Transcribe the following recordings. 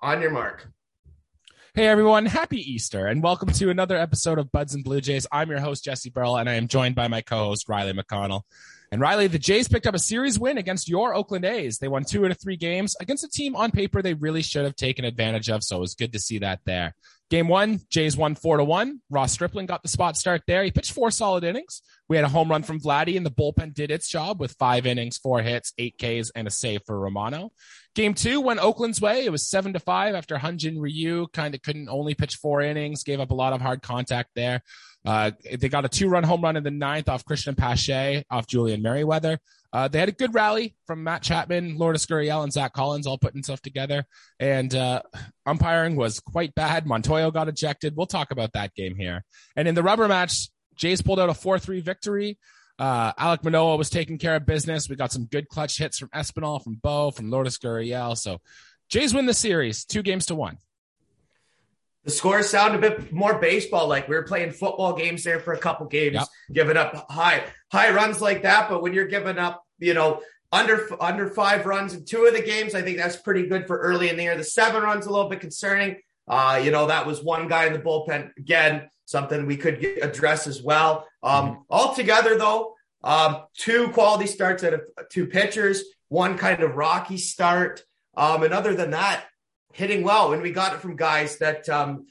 On your mark. Hey everyone, happy Easter and welcome to another episode of Buds and Blue Jays. I'm your host, Jesse Burrell, and I am joined by my co-host, Riley McConnell. And Riley, the Jays picked up a series win against your Oakland A's. They won two out of three games against a team on paper they really should have taken advantage of. So it was good to see that there. Game one, Jays won four to one. Ross Stripling got the spot start there. He pitched four solid innings. We had a home run from Vladdy, and the bullpen did its job with five innings, four hits, eight Ks, and a save for Romano. Game two went Oakland's way. It was seven to five after Hyun-Jin Ryu kind of couldn't only pitch four innings, gave up a lot of hard contact there. Uh, they got a two run home run in the ninth off Cristian Pache off Julian Merryweather. Uh, they had a good rally from Matt Chapman, Lourdes Gurriel, and Zach Collins all putting stuff together. And uh, umpiring was quite bad. Montoyo got ejected. We'll talk about that game here. And in the rubber match, Jays pulled out a 4 3 victory. Uh, Alek Manoah was taking care of business. We got some good clutch hits from Espinal, from Bo, from Lourdes Gurriel. So Jays win the series, two games to one the scores sound a bit more baseball like. We were playing football games there for a couple games, yep. giving up high high runs like that. But when you're giving up, you know, under under five runs in two of the games, I think that's pretty good for early in the year. The seven runs a little bit concerning. Uh, you know, that was one guy in the bullpen again, something we could address as well. Um. Altogether, though, um, two quality starts out of two pitchers, one kind of rocky start. Um, and other than that, hitting well. And we got it from guys that, um,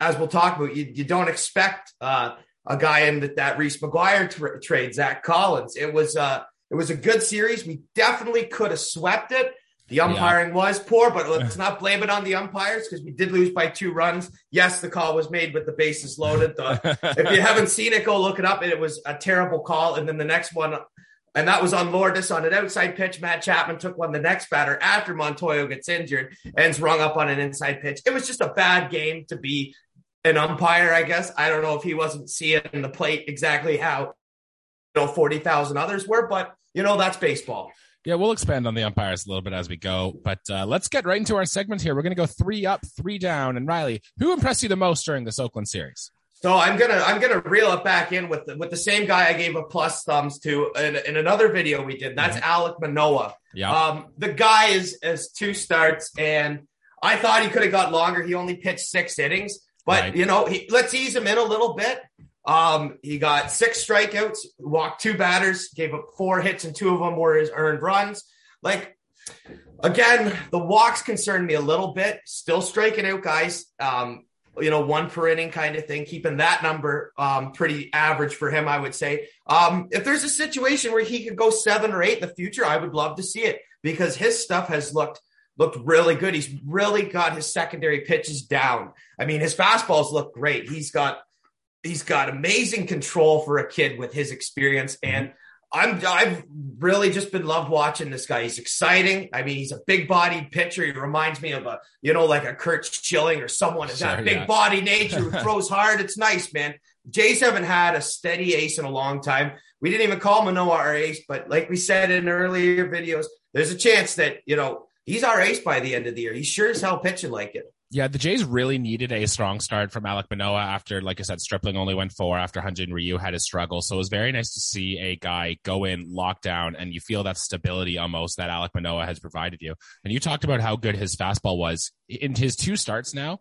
as we'll talk about, you, you don't expect uh, a guy in that, that Reese McGuire tra- trade, Zach Collins. It was uh, it was a good series. We definitely could have swept it. The umpiring yeah. was poor, but let's not blame it on the umpires because we did lose by two runs. Yes, the call was made with the bases loaded. The, if you haven't seen it, go look it up. It was a terrible call. And then the next one and that was on Lourdes on an outside pitch. Matt Chapman took one the next batter after Montoyo gets injured and's rung up on an inside pitch. It was just a bad game to be an umpire, I guess. I don't know if he wasn't seeing the plate exactly how know 40,000 others were, but you know that's baseball. Yeah, we'll expand on the umpires a little bit as we go, but uh, let's get right into our segment here. We're going to go three up, three down. And Riley, who impressed you the most during this Oakland series? So I'm gonna I'm gonna reel it back in with the, with the same guy I gave a plus thumbs to in, in another video we did. That's mm-hmm. Alek Manoah. Yeah. Um, the guy is is two starts, and I thought he could have got longer. He only pitched six innings, but right. you know, he, let's ease him in a little bit. Um, he got six strikeouts, walked two batters, gave up four hits, and two of them were his earned runs. Like again, the walks concern me a little bit. Still striking out guys. Um, you know, one per inning kind of thing, keeping that number um, pretty average for him, I would say. Um, if there's a situation where he could go seven or eight in the future, I would love to see it because his stuff has looked looked really good. He's really got his secondary pitches down. I mean, his fastballs look great. He's got he's got amazing control for a kid with his experience mm-hmm. and I'm I've really just been loved watching this guy. He's exciting. I mean, he's a big bodied pitcher. He reminds me of a, you know, like a Curt Schilling or someone sure, that big yeah. body nature who throws hard. It's nice, man. Jays haven't had a steady ace in a long time. We didn't even call Manoah our ace, but like we said in earlier videos, there's a chance that, you know, he's our ace by the end of the year. He's sure as hell pitching like it. Yeah, the Jays really needed a strong start from Alek Manoah after, like I said, Stripling only went four after Hyun-Jin Ryu had his struggle. So it was very nice to see a guy go in, lock down, and you feel that stability almost that Alek Manoah has provided you. And you talked about how good his fastball was in his two starts now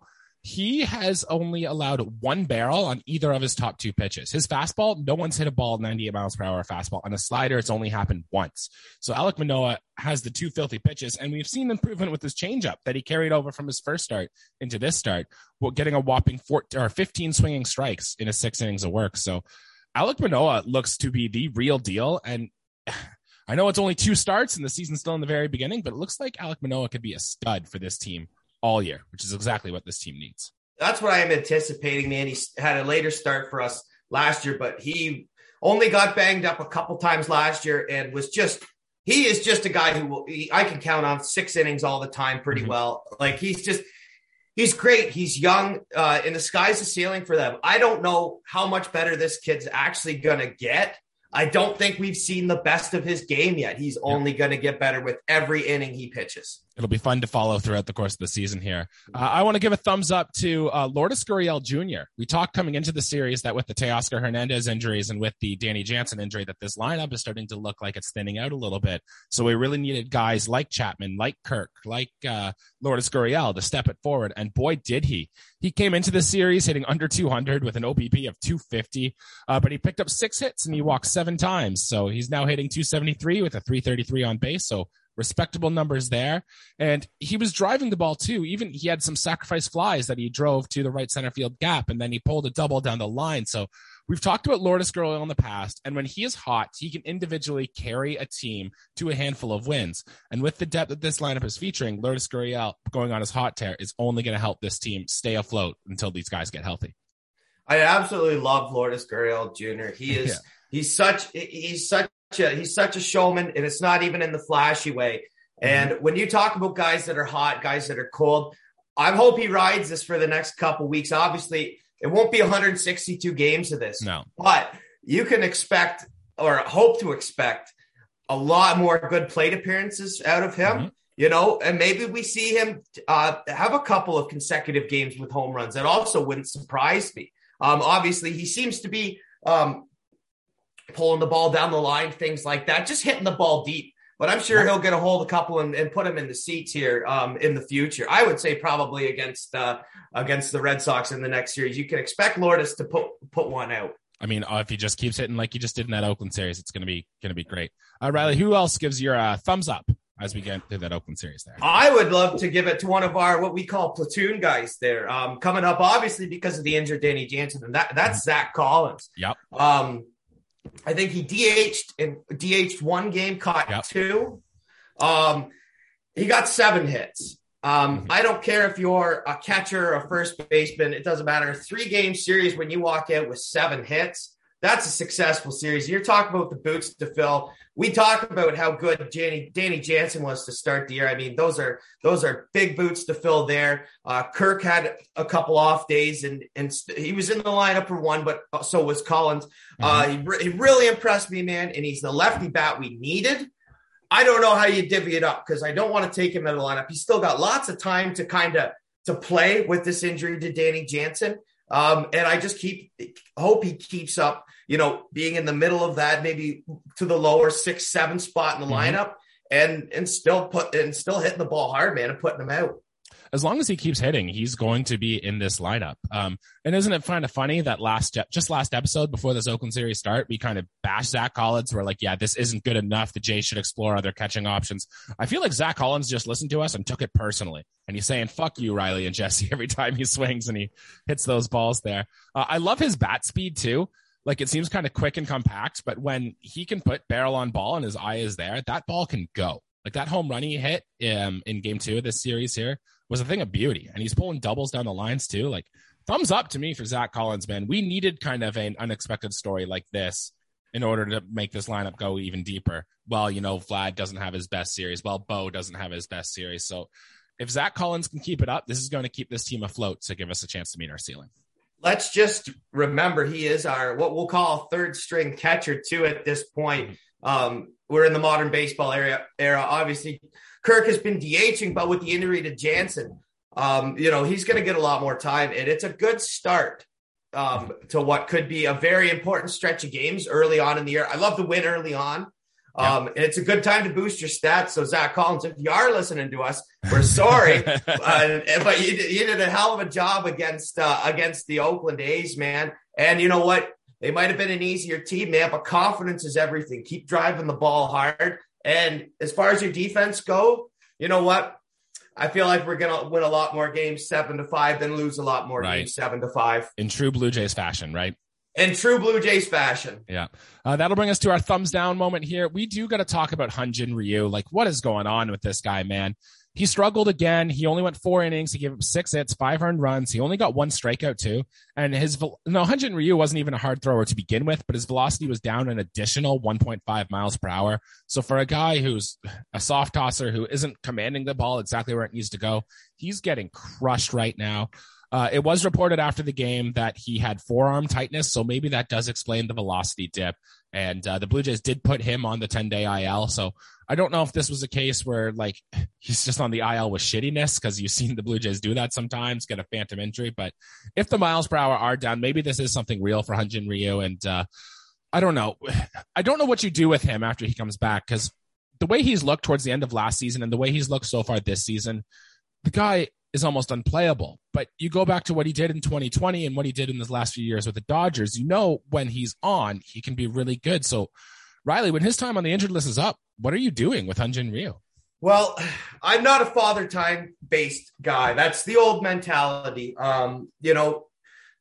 he has only allowed one barrel on either of his top two pitches. His fastball, no one's hit a ball 98 miles per hour fastball. On a slider, it's only happened once. So Alek Manoah has the two filthy pitches, and we've seen improvement with his changeup that he carried over from his first start into this start, getting a whopping 14 or 15 swinging strikes in his six innings of work. So Alek Manoah looks to be the real deal. And I know it's only two starts and the season's still in the very beginning, but it looks like Alek Manoah could be a stud for this team all year, which is exactly what this team needs. That's what I am anticipating, man. He had a later start for us last year, but he only got banged up a couple times last year and was just he is just a guy who will, he, I can count on six innings all the time pretty mm-hmm. well. Like he's just he's great. He's young, uh, and the sky's the ceiling for them. I don't know how much better this kid's actually gonna get. I don't think we've seen the best of his game yet. He's only going to get better with every inning he pitches. It'll be fun to follow throughout the course of the season here. Uh, I want to give a thumbs up to uh, Lourdes Gurriel Jr. We talked coming into the series that with the Teoscar Hernandez injuries and with the Danny Jansen injury, that this lineup is starting to look like it's thinning out a little bit. So we really needed guys like Chapman, like Kirk, like uh, Lourdes Gurriel to step it forward. And boy, did he. He came into the series hitting under 200 with an OBP of 250, uh, but he picked up six hits and he walked seven times. So he's now hitting 273 with a 333 on base. So respectable numbers there. And he was driving the ball too. Even he had some sacrifice flies that he drove to the right center field gap and then he pulled a double down the line. So We've talked about Lourdes Gurriel in the past, and when he is hot, he can individually carry a team to a handful of wins. And with the depth that this lineup is featuring, Lourdes Gurriel going on his hot tear is only going to help this team stay afloat until these guys get healthy. I absolutely love Lourdes Gurriel Jr. He is yeah. he's such he's such a he's such a showman, and it's not even in the flashy way. And mm-hmm. when you talk about guys that are hot, guys that are cold, I hope he rides this for the next couple weeks. Obviously, it won't be 162 games of this. No. But you can expect or hope to expect a lot more good plate appearances out of him. Mm-hmm. You know, and maybe we see him uh, have a couple of consecutive games with home runs. That also wouldn't surprise me. Um, obviously, he seems to be um, pulling the ball down the line, things like that, just hitting the ball deep. But I'm sure he'll get a hold of a couple and, and put him in the seats here um, in the future. I would say probably against uh, against the Red Sox in the next series. You can expect Lourdes to put put one out. I mean, uh, if he just keeps hitting like he just did in that Oakland series, it's gonna be gonna be great. Uh, Riley, who else gives your uh, thumbs up as we get through that Oakland series there? I would love to give it to one of our what we call platoon guys there. Um, coming up, obviously because of the injured Danny Jansen, and that that's. Zack Collins. Yep. Um, I think he DH'd in DH'd one game, caught yep. two. Um, he got seven hits. Um, mm-hmm. I don't care if you're a catcher or a first baseman, it doesn't matter. Three game series when you walk out with seven hits, that's a successful series. You're talking about the boots to fill. We talk about how good Danny, Danny Jansen was to start the year. I mean, those are those are big boots to fill there. Uh, Kirk had a couple off days, and and he was in the lineup for one, but so was Collins. Uh, mm-hmm. Uh, he, he really impressed me, man. And he's the lefty bat we needed. I don't know how you divvy it up because I don't want to take him out of the lineup. He's still got lots of time to kind of to play with this injury to Danny Jansen. Um, and I just keep hope he keeps up, you know, being in the middle of that, maybe to the lower six, seven spot in the mm-hmm. lineup and and still put and still hitting the ball hard, man, and putting them out as long as he keeps hitting, he's going to be in this lineup. Um, and isn't it kind of funny that last just last episode before this Oakland series start, we kind of bashed Zack Collins. We're like, yeah, this isn't good enough. The Jays should explore other catching options. I feel like Zach Collins just listened to us and took it personally, and he's saying "fuck you, Riley and Jesse" every time he swings and he hits those balls there. Uh, I love his bat speed too. Like it seems kind of quick and compact, but when he can put barrel on ball and his eye is there, that ball can go. Like that home run he hit um, in game two of this series here was a thing of beauty. And he's pulling doubles down the lines too. Like thumbs up to me for Zach Collins, man. We needed kind of an unexpected story like this in order to make this lineup go even deeper. Well, you know, Vlad doesn't have his best series. Well, Bo doesn't have his best series. So if Zach Collins can keep it up, this is going to keep this team afloat to give us a chance to meet our ceiling. Let's just remember he is our what we'll call third string catcher too at this point. Um, we're in the modern baseball era era. Obviously, Kirk has been DHing, but with the injury to Jansen, um, you know, he's going to get a lot more time. And it's a good start um, to what could be a very important stretch of games early on in the year. I love the win early on. Um, and it's a good time to boost your stats. So Zach Collins, if you are listening to us, we're sorry, uh, but you, you, did a hell of a job against uh, against the Oakland A's, man. And you know what? They might have been an easier team, man, but confidence is everything. Keep driving the ball hard. And as far as your defense go, you know what? I feel like we're gonna win a lot more games seven to five than lose a lot more right. games seven to five. In true Blue Jays fashion, right? In true Blue Jays fashion. Yeah. Uh, that'll bring us to our thumbs down moment here. We do got to talk about Hyun-Jin Ryu. Like, what is going on with this guy, man? He struggled again. He only went four innings. He gave up six hits, five earned runs. He only got one strikeout too. And his no Hyun-Jin Ryu wasn't even a hard thrower to begin with, but his velocity was down an additional 1.5 miles per hour. So for a guy who's a soft tosser who isn't commanding the ball exactly where it needs to go, he's getting crushed right now. Uh, it was reported after the game that he had forearm tightness, so maybe that does explain the velocity dip. And uh, the Blue Jays did put him on the 10 day IL. So I don't know if this was a case where like he's just on the IL with shittiness because you've seen the Blue Jays do that sometimes, get a phantom injury. But if the miles per hour are down, maybe this is something real for Hyun-Jin Ryu. And uh, I don't know. I don't know what you do with him after he comes back because the way he's looked towards the end of last season and the way he's looked so far this season, the guy is almost unplayable. But you go back to what he did in 2020 and what he did in the last few years with the Dodgers, you know, when he's on, he can be really good. So, Riley, when his time on the injured list is up, what are you doing with Hyun-Jin Ryu? Well, I'm not a father time based guy. That's the old mentality. Um, you know,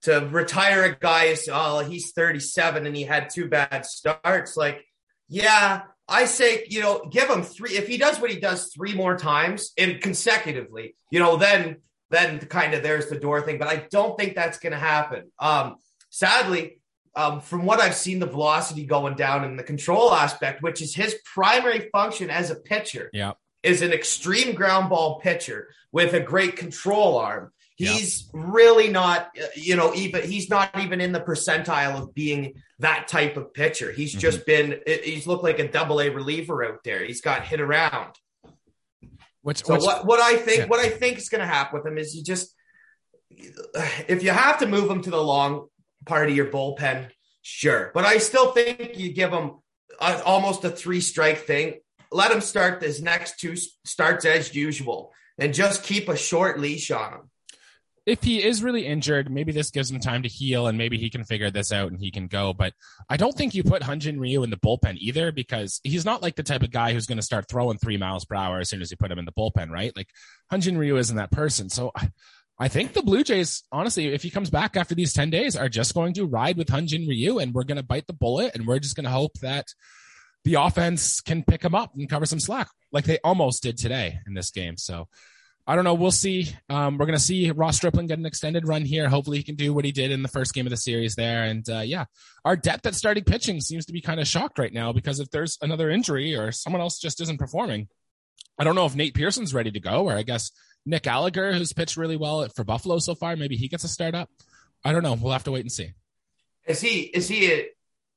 to retire a guy is, oh, he's 37 and he had two bad starts. Like, yeah, I say, you know, give him three. If he does what he does three more times and consecutively, you know, then then kind of there's the door thing. But I don't think that's going to happen. Um, sadly, um, from what I've seen, the velocity going down in the control aspect, which is his primary function as a pitcher, yeah. is an extreme ground ball pitcher with a great control arm. He's yeah. really not, you know, even he's not even in the percentile of being that type of pitcher. He's mm-hmm. just been, he's looked like a double A reliever out there. He's got hit around. Which, so which, what, what I think, yeah. what I think is going to happen with him is you just, if you have to move him to the long part of your bullpen, sure. But I still think you give him a, almost a three strike thing. Let him start his next two starts as usual and just keep a short leash on him if he is really injured, maybe this gives him time to heal and maybe he can figure this out and he can go. But I don't think you put Hyun-Jin Ryu in the bullpen either because he's not like the type of guy who's going to start throwing three miles per hour as soon as you put him in the bullpen, right? Like Hyun-Jin Ryu isn't that person. So I, I think the Blue Jays, honestly, if he comes back after these 10 days, are just going to ride with Hyun-Jin Ryu and we're going to bite the bullet and we're just going to hope that the offense can pick him up and cover some slack like they almost did today in this game. So I don't know. We'll see. Um, we're going to see Ross Stripling get an extended run here. Hopefully, he can do what he did in the first game of the series there. And uh, yeah, our depth at starting pitching seems to be kind of shocked right now because if there's another injury or someone else just isn't performing, I don't know if Nate Pearson's ready to go, or I guess Nick Gallagher, who's pitched really well for Buffalo so far, maybe he gets a start up. I don't know. We'll have to wait and see. Is he? Is he?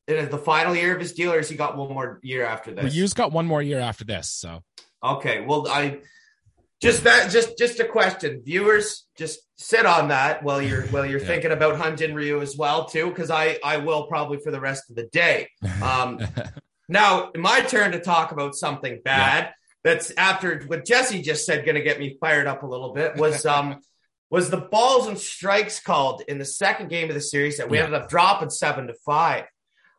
in the final year of his deal, or has he got one more year after this? Has got one more year after this. So okay. Well, I just that, just just a question, viewers. Just sit on that while you're while you're yeah. thinking about Hyun-Jin Ryu as well too, because I I will probably for the rest of the day. Um, now my turn to talk about something bad. Yeah. That's after what Jesse just said, going to get me fired up a little bit. Was um was the balls and strikes called in the second game of the series that we yeah. ended up dropping seven to five.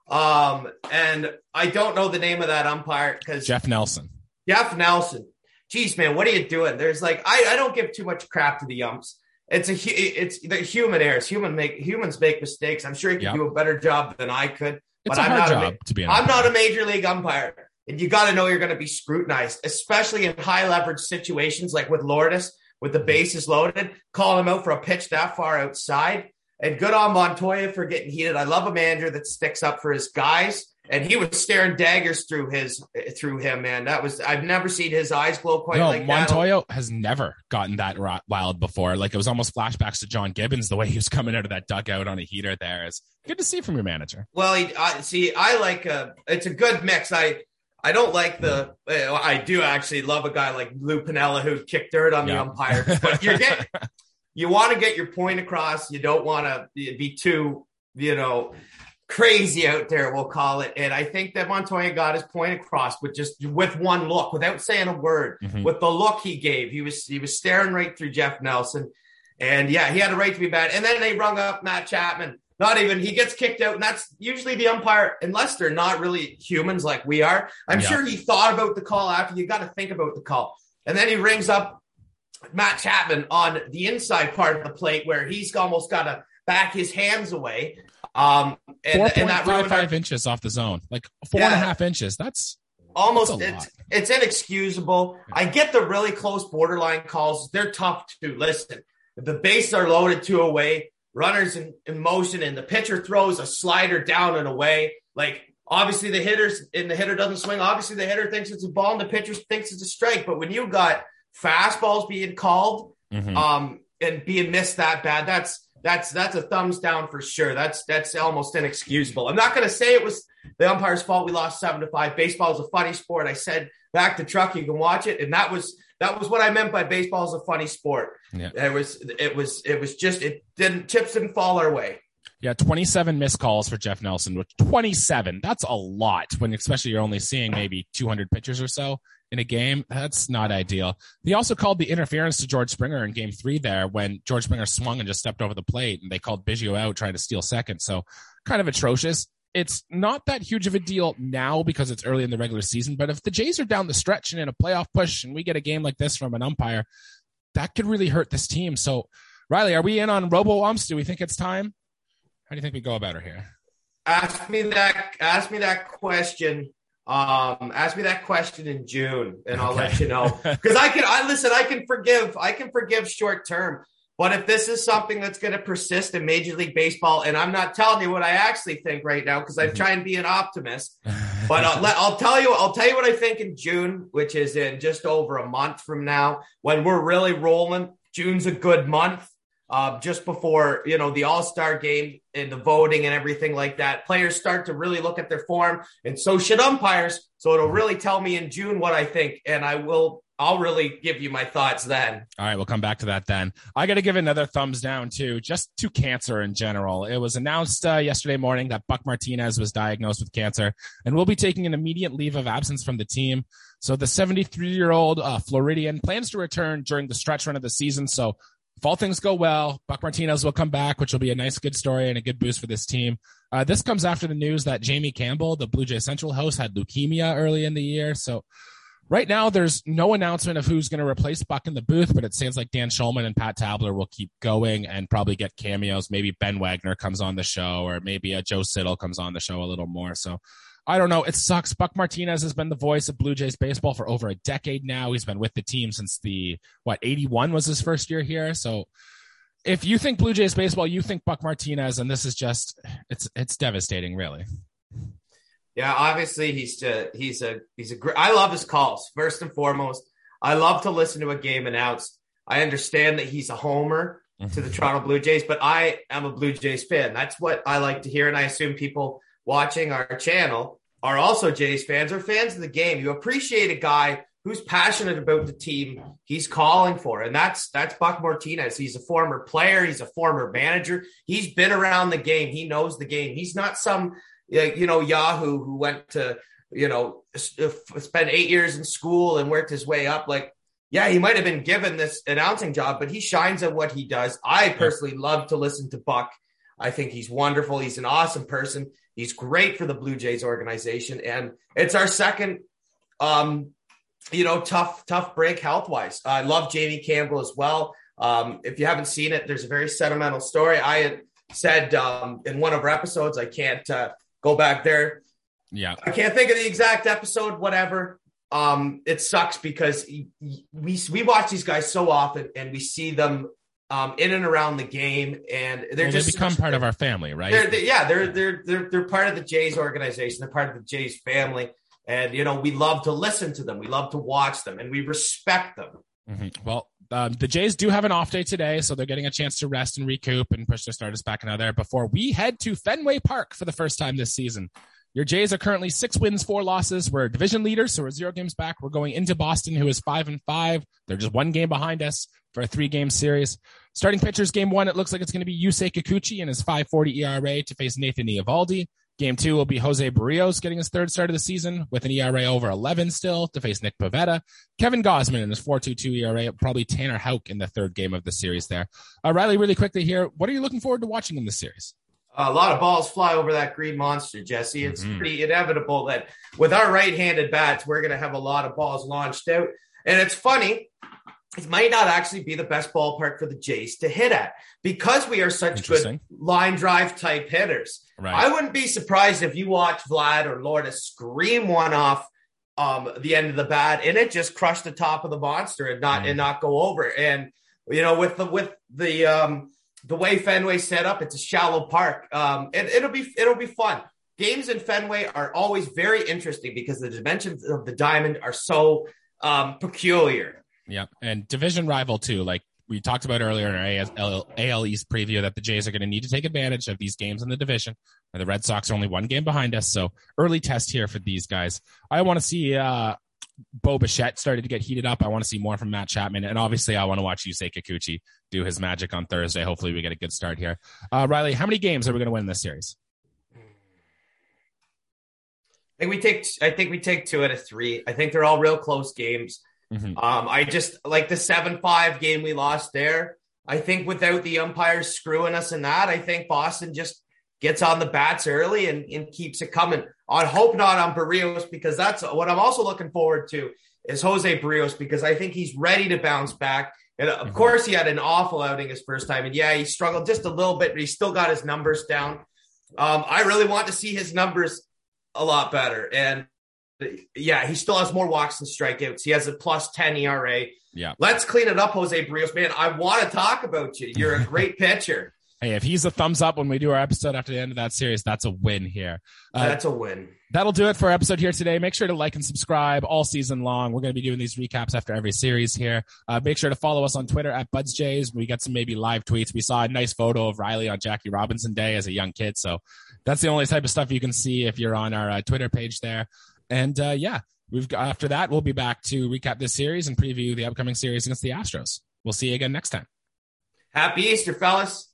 Um, and I don't know the name of that umpire because Jeff Nelson. Jeff Nelson geez, man, what are you doing? There's like, I, I don't give too much crap to the umps. It's a, it's the human errors. Human make humans make mistakes. I'm sure he could yep. do a better job than I could. It's but a I'm hard not job a, to be. I'm not a major league umpire, and you got to know you're going to be scrutinized, especially in high leverage situations like with Lourdes, with the mm-hmm. bases loaded, calling him out for a pitch that far outside. And good on Montoya for getting heated. I love a manager that sticks up for his guys and he was staring daggers through his through him, man. That was I've never seen his eyes glow quite no, like Montoya that. has never gotten that wild before. Like it was almost flashbacks to John Gibbons the way he was coming out of that dugout on a heater. There is good to see from your manager. Well, he, I, see, I like a, it's a good mix. I I don't like the. Uh, I do actually love a guy like Lou Piniella who kicked dirt on the umpire, but you're getting. you want to get your point across. You don't want to be too, you know, crazy out there, we'll call it. And I think that Montoya got his point across with just with one look, without saying a word, mm-hmm. with the look he gave. He was he was staring right through Jeff Nelson. And yeah, he had a right to be bad. And then they rung up Matt Chapman. Not even he gets kicked out, and that's usually the umpire, unless they're not really humans like we are. I'm yeah. sure he thought about the call after. You got to think about the call. And then he rings up Matt Chapman on the inside part of the plate where he's almost got to back his hands away. Um, and, 4.55 inches off the zone, like four yeah. and a half inches. That's almost that's it's, it's inexcusable. I get the really close borderline calls. They're tough to listen. If the bases are loaded two away, runners in, in motion, and the pitcher throws a slider down and away, like obviously the hitters and the hitter doesn't swing. Obviously the hitter thinks it's a ball and the pitcher thinks it's a strike. But when you got fastballs being called mm-hmm. um, and being missed that bad, that's that's that's a thumbs down for sure. That's that's almost inexcusable. I'm not going to say it was the umpire's fault. We lost seven to five. Baseball is a funny sport. I said back to truck, you can watch it, and that was that was what I meant by baseball is a funny sport. Yeah. It was it was it was just it didn't chips didn't fall our way. Yeah, 27 missed calls for Jeff Nelson, which 27. That's a lot when especially you're only seeing maybe 200 pitchers or so in a game. That's not ideal. They also called the interference to George Springer in game three there when George Springer swung and just stepped over the plate and they called Biggio out trying to steal second. So kind of atrocious. It's not that huge of a deal now because it's early in the regular season, but if the Jays are down the stretch and in a playoff push and we get a game like this from an umpire, that could really hurt this team. So, Riley, are we in on robo umps? Do we think it's time? How do you think we go about it here? Ask me that. Ask me that question um, ask me that question in June, and I'll okay. let you know. Because I can, I listen. I can forgive. I can forgive short term. But if this is something that's going to persist in Major League Baseball, and I'm not telling you what I actually think right now because I'm mm-hmm. trying to be an optimist, but I'll, let, I'll tell you, I'll tell you what I think in June, which is in just over a month from now, when we're really rolling. June's a good month uh, just before you know the All Star game and the voting and everything like that. Players start to really look at their form, and so should umpires. So it'll really tell me in June what I think, and I will. I'll really give you my thoughts then. All right, we'll come back to that then. I got to give another thumbs down too, just to cancer in general. It was announced uh, yesterday morning that Buck Martinez was diagnosed with cancer and will be taking an immediate leave of absence from the team. So the 73 year old uh, Floridian plans to return during the stretch run of the season. So if all things go well, Buck Martinez will come back, which will be a nice, good story and a good boost for this team. Uh, this comes after the news that Jamie Campbell, the Blue Jay Central host, had leukemia early in the year. So right now, there's no announcement of who's going to replace Buck in the booth, but it seems like Dan Shulman and Pat Tabler will keep going and probably get cameos. Maybe Ben Wagner comes on the show, or maybe a Joe Siddall comes on the show a little more. So I don't know. It sucks. Buck Martinez has been the voice of Blue Jays baseball for over a decade now. He's been with the team since the what 81 was his first year here. So if you think Blue Jays baseball, you think Buck Martinez, and this is just it's it's devastating, really. Yeah, obviously he's a, he's a he's a great. I love his calls first and foremost. I love to listen to a game announced. I understand that he's a homer to the mm-hmm. Toronto Blue Jays, but I am a Blue Jays fan. That's what I like to hear, and I assume people watching our channel are also Jays fans or fans of the game. You appreciate a guy who's passionate about the team he's calling for. And that's that's Buck Martinez. He's a former player, he's a former manager. He's been around the game. He knows the game. He's not some uh, you know Yahoo who went to, you know, spend 8 years in school and worked his way up like yeah, he might have been given this announcing job, but he shines at what he does. I personally love to listen to Buck. I think he's wonderful. He's an awesome person. He's great for the Blue Jays organization, and it's our second, um, you know, tough tough break health wise. I love Jamie Campbell as well. Um, if you haven't seen it, there's a very sentimental story. I had said um, in one of our episodes, I can't uh, go back there. Yeah, I can't think of the exact episode. Whatever. Um, it sucks because we we watch these guys so often, and we see them um, in and around the game, and they're well, just they become part of our family, right? They're, they, yeah, they're they're they're they're part of the Jays organization. They're part of the Jays family, and you know we love to listen to them, we love to watch them, and we respect them. Mm-hmm. Well, um, the Jays do have an off day today, so they're getting a chance to rest and recoup and push their starters back into there before we head to Fenway Park for the first time this season. Your Jays are currently six wins, four losses. We're division leaders, so we're zero games back. We're going into Boston, who is five and five. They're just one game behind us for a three game series. Starting pitchers, game one, it looks like it's going to be Yusei Kikuchi and his 540 ERA to face Nathan Eovaldi. Game two will be Jose Berrios getting his third start of the season with an ERA over 11 still to face Nick Pivetta. Kevin Gausman in his 4.22 ERA, probably Tanner Houck in the third game of the series there. Uh, Riley, really quickly here, what are you looking forward to watching in this series? A lot of balls fly over that green monster, Jesse. It's mm-hmm. pretty inevitable that with our right handed bats, we're going to have a lot of balls launched out. And it's funny it might not actually be the best ballpark for the Jays to hit at because we are such good line drive type hitters. Right. I wouldn't be surprised if you watch Vlad or Lourdes scream one off um, the end of the bat and it just crushed the top of the monster and not mm. and not go over. And you know, with the with the um, the way Fenway set up, it's a shallow park. Um, it, it'll be it'll be fun. Games in Fenway are always very interesting because the dimensions of the diamond are so um, peculiar yeah, and division rival too. Like we talked about earlier in our AL, AL East preview, that the Jays are going to need to take advantage of these games in the division. And the Red Sox are only one game behind us, so early test here for these guys. I want to see uh, Bo Bichette started to get heated up. I want to see more from Matt Chapman, and obviously, I want to watch Yusei Kikuchi do his magic on Thursday. Hopefully, we get a good start here. Uh, Riley, how many games are we going to win this series? I think we take. I think we take two out of three. I think they're all real close games. Mhm. Um, I just like the seven five game we lost there. I think without the umpires screwing us in that, I think Boston just gets on the bats early and, and keeps it coming. I hope not on Berrios because that's what I'm also looking forward to is Jose Berrios because I think he's ready to bounce back. And of Mhm. course, he had an awful outing his first time, and yeah, he struggled just a little bit, but he still got his numbers down. Um, I really want to see his numbers a lot better, and yeah, he still has more walks than strikeouts. He has a plus ten ERA. Yeah. let's clean it up, Jose Berrios. Man, I want to talk about you. You're a great pitcher. Hey, if he's a thumbs up when we do our episode after the end of that series, that's a win here. Uh, That's a win. that'll do it for our episode here today. Make sure to like and subscribe all season long. We're going to be doing these recaps after every series here. Uh, make sure to follow us on Twitter at BudsJays. We get some maybe live tweets. We saw a nice photo of Riley on Jackie Robinson Day as a young kid. So that's the only type of stuff you can see if you're on our uh, Twitter page there. And uh, yeah, we've got, after that, we'll be back to recap this series and preview the upcoming series against the Astros. We'll see you again next time. Happy Easter, fellas.